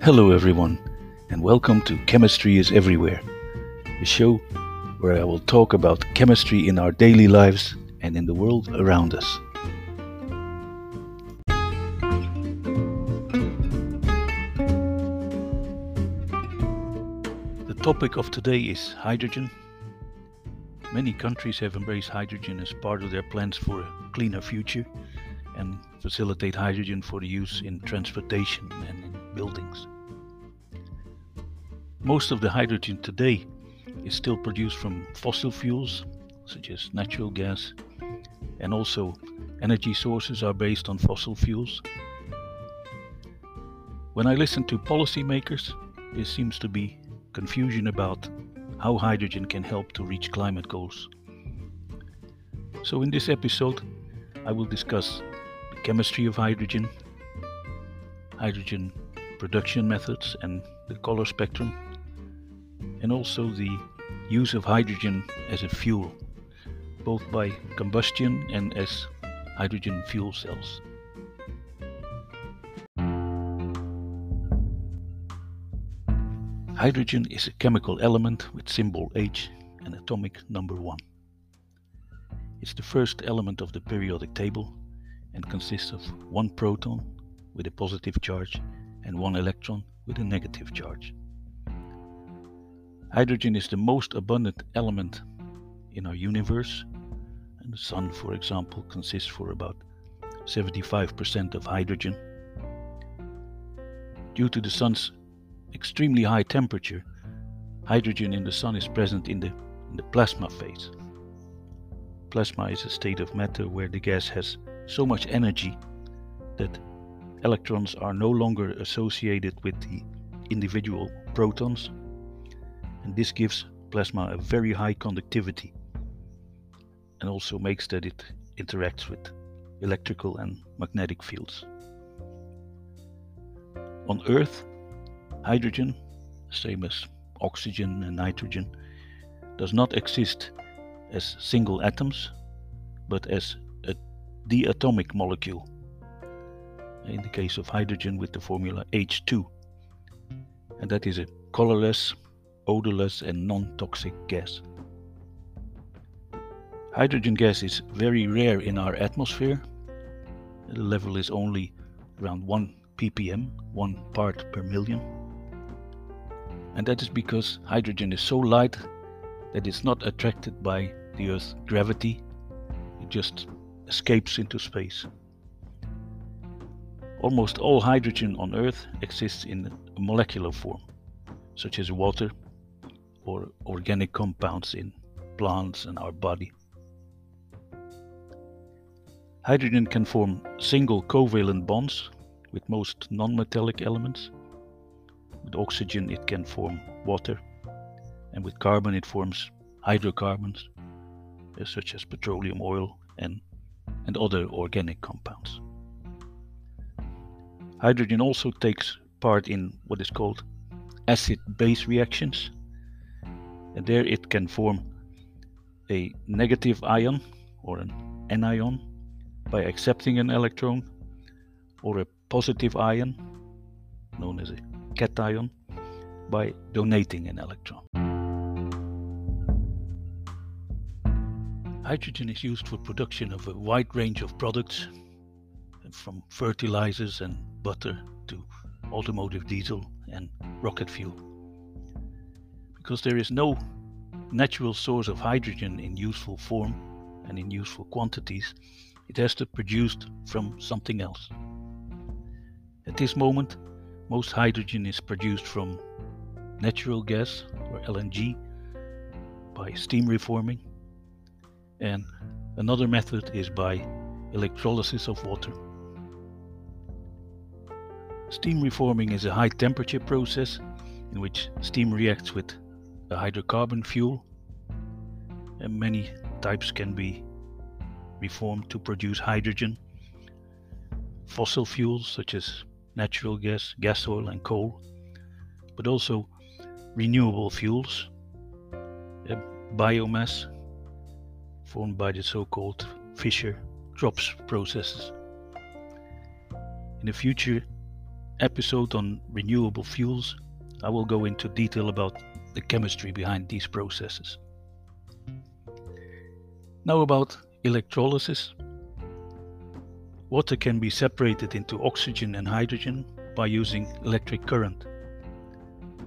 Hello, everyone, and welcome to Chemistry is Everywhere, a show where I will talk about chemistry in our daily lives and in the world around us. The topic of today is hydrogen. Many countries have embraced hydrogen as part of their plans for a cleaner future and facilitate hydrogen for use in transportation and buildings. Most of the hydrogen today is still produced from fossil fuels, such as natural gas, and also energy sources are based on fossil fuels. When I listen to policymakers, there seems to be confusion about how hydrogen can help to reach climate goals. So, in this episode, I will discuss the chemistry of hydrogen, hydrogen production methods and the color spectrum, and also the use of hydrogen as a fuel, both by combustion and as hydrogen fuel cells. Hydrogen is a chemical element with symbol H and atomic number 1. It's the first element of the periodic table and consists of one proton with a positive charge and one electron with a negative charge. Hydrogen is the most abundant element in our universe, and the Sun, for example, consists for about 75% of hydrogen. Due to the Sun's extremely high temperature, hydrogen in the Sun is present in the, in the plasma phase. Plasma is a state of matter where the gas has so much energy that electrons are no longer associated with the individual protons, and this gives plasma a very high conductivity and also makes that it interacts with electrical and magnetic fields. On Earth, hydrogen, same as oxygen and nitrogen, does not exist as single atoms, but as a diatomic molecule in the case of hydrogen with the formula H2. And that is a colorless, odorless, and non toxic gas. Hydrogen gas is very rare in our atmosphere. The level is only around 1 ppm, 1 part per million. And that is because hydrogen is so light that it's not attracted by the Earth's gravity, it just escapes into space. Almost all hydrogen on Earth exists in a molecular form, such as water or organic compounds in plants and our body. Hydrogen can form single covalent bonds with most non-metallic elements. With oxygen, it can form water, and with carbon, it forms hydrocarbons, such as petroleum oil and, and other organic compounds. Hydrogen also takes part in what is called acid base reactions. And there it can form a negative ion or an anion by accepting an electron or a positive ion known as a cation by donating an electron. Hydrogen is used for production of a wide range of products from fertilizers and butter to automotive diesel and rocket fuel. Because there is no natural source of hydrogen in useful form and in useful quantities, it has to be produced from something else. At this moment, most hydrogen is produced from natural gas or LNG by steam reforming, and another method is by electrolysis of water. Steam reforming is a high temperature process in which steam reacts with a hydrocarbon fuel and many types can be reformed to produce hydrogen. Fossil fuels such as natural gas, gas oil and coal, but also renewable fuels, uh, biomass formed by the so-called Fischer-Tropsch processes. In the future, episode on renewable fuels, I will go into detail about the chemistry behind these processes. Now about electrolysis. Water can be separated into oxygen and hydrogen by using electric current.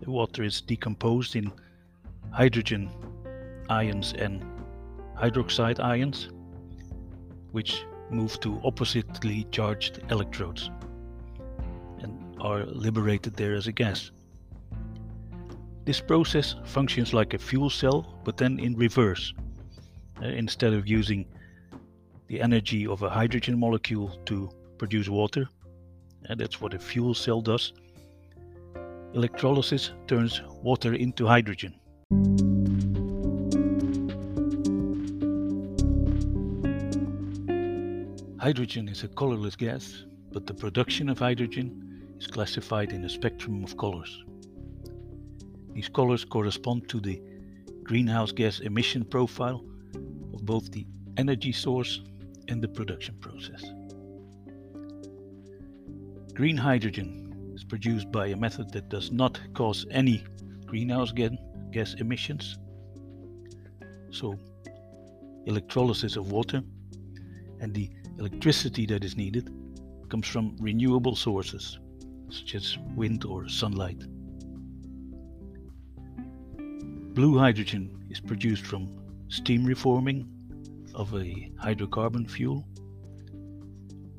The water is decomposed in hydrogen ions and hydroxide ions, which move to oppositely charged electrodes are liberated there as a gas. This process functions like a fuel cell, but then in reverse. Uh, instead of using the energy of a hydrogen molecule to produce water, and that's what a fuel cell does, electrolysis turns water into hydrogen. Hydrogen is a colorless gas, but the production of hydrogen is classified in a spectrum of colors. These colors correspond to the greenhouse gas emission profile of both the energy source and the production process. Green hydrogen is produced by a method that does not cause any greenhouse gas emissions. So, electrolysis of water and the electricity that is needed comes from renewable sources such as wind or sunlight. Blue hydrogen is produced from steam reforming of a hydrocarbon fuel,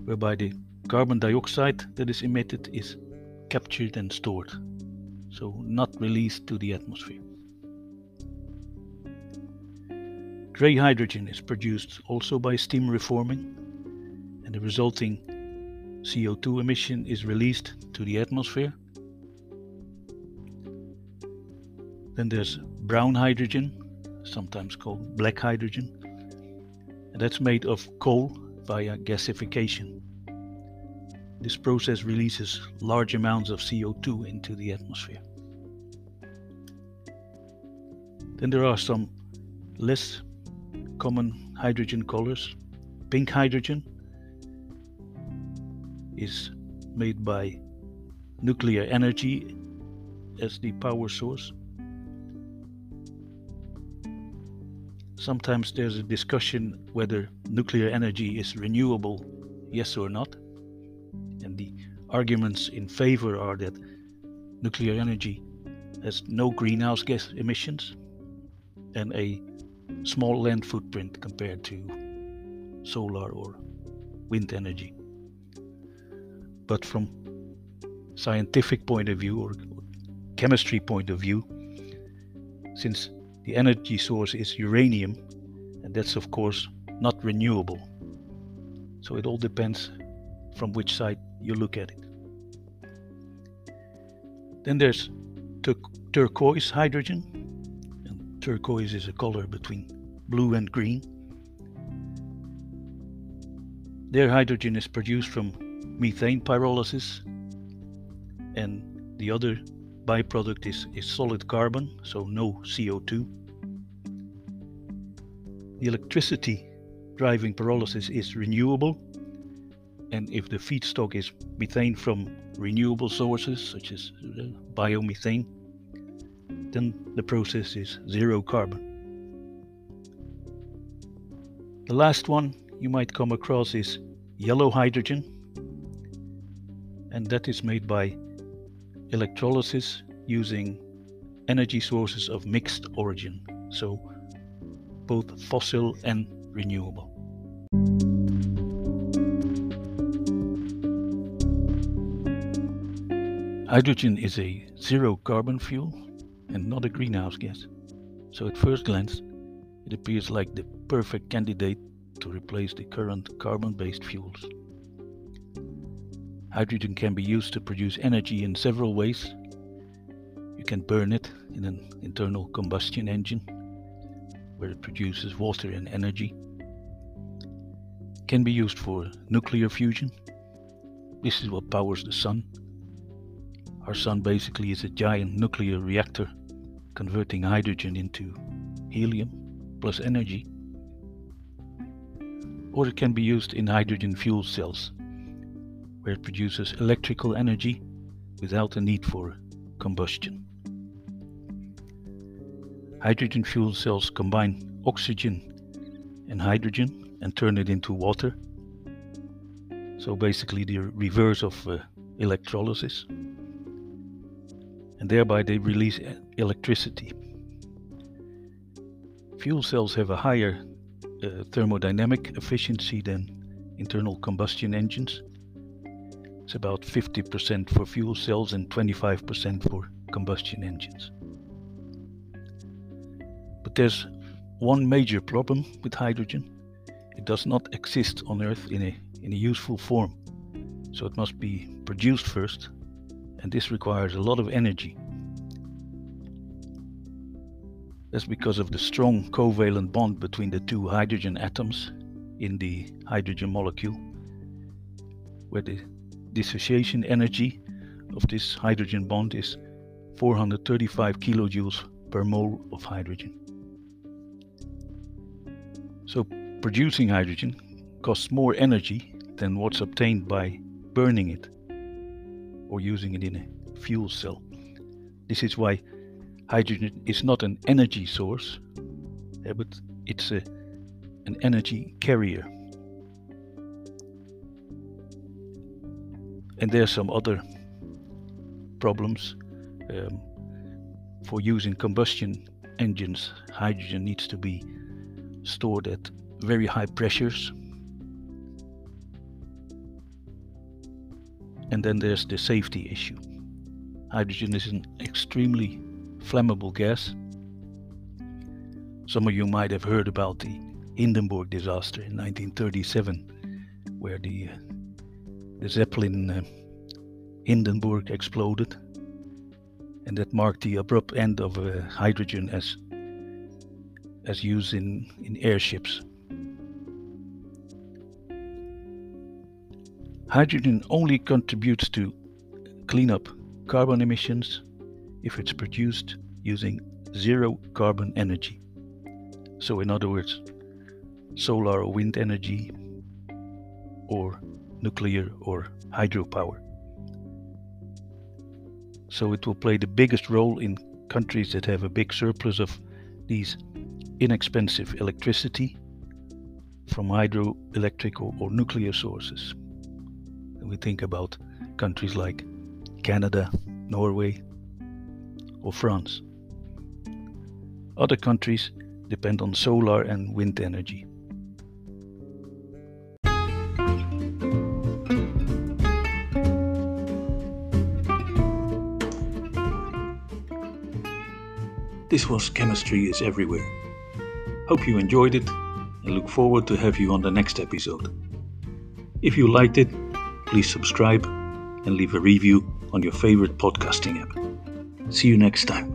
whereby the carbon dioxide that is emitted is captured and stored, so not released to the atmosphere. Grey hydrogen is produced also by steam reforming, and the resulting CO2 emission is released to the atmosphere. Then there's brown hydrogen, sometimes called black hydrogen. And that's made of coal via gasification. This process releases large amounts of CO2 into the atmosphere. Then there are some less common hydrogen colors. Pink hydrogen is made by nuclear energy as the power source. Sometimes there's a discussion whether nuclear energy is renewable, yes or not. And the arguments in favor are that nuclear energy has no greenhouse gas emissions and a small land footprint compared to solar or wind energy. But from scientific point of view or chemistry point of view, since the energy source is uranium, and that's of course not renewable. So it all depends from which side you look at it. Then there's tur turquoise hydrogen, and turquoise is a color between blue and green. Their hydrogen is produced from methane pyrolysis, and the other byproduct is, is solid carbon, so no CO2. The electricity driving pyrolysis is renewable, and if the feedstock is methane from renewable sources such as uh, biomethane, then the process is zero carbon. The last one you might come across is yellow hydrogen, and that is made by electrolysis using energy sources of mixed origin, so both fossil and renewable. Hydrogen is a zero carbon fuel and not a greenhouse gas, so at first glance it appears like the perfect candidate to replace the current carbon based fuels. Hydrogen can be used to produce energy in several ways. You can burn it in an internal combustion engine where it produces water and energy. It can be used for nuclear fusion. This is what powers the sun. Our sun basically is a giant nuclear reactor converting hydrogen into helium plus energy. Or it can be used in hydrogen fuel cells where it produces electrical energy without the need for combustion. Hydrogen fuel cells combine oxygen and hydrogen and turn it into water. So basically the reverse of uh, electrolysis. And thereby they release electricity. Fuel cells have a higher uh, thermodynamic efficiency than internal combustion engines. It's about 50% for fuel cells and 25% for combustion engines. But there's one major problem with hydrogen. It does not exist on Earth in a, in a useful form. So it must be produced first, and this requires a lot of energy. That's because of the strong covalent bond between the two hydrogen atoms in the hydrogen molecule, where the dissociation energy of this hydrogen bond is 435 kilojoules per mole of hydrogen. So producing hydrogen costs more energy than what's obtained by burning it or using it in a fuel cell. This is why hydrogen is not an energy source, eh, but it's a, an energy carrier. And there are some other problems. Um, for using combustion engines, hydrogen needs to be stored at very high pressures. And then there's the safety issue. Hydrogen is an extremely flammable gas. Some of you might have heard about the Hindenburg disaster in 1937, where the, the Zeppelin uh, Hindenburg exploded, and that marked the abrupt end of uh, hydrogen as as used in, in airships. Hydrogen only contributes to clean up carbon emissions if it's produced using zero carbon energy. So, in other words, solar or wind energy, or nuclear or hydropower. So, it will play the biggest role in countries that have a big surplus of these inexpensive electricity from hydroelectric or, or nuclear sources. We think about countries like Canada, Norway, or France. Other countries depend on solar and wind energy. This was Chemistry is Everywhere. Hope you enjoyed it and look forward to have you on the next episode. If you liked it, please subscribe and leave a review on your favorite podcasting app. See you next time.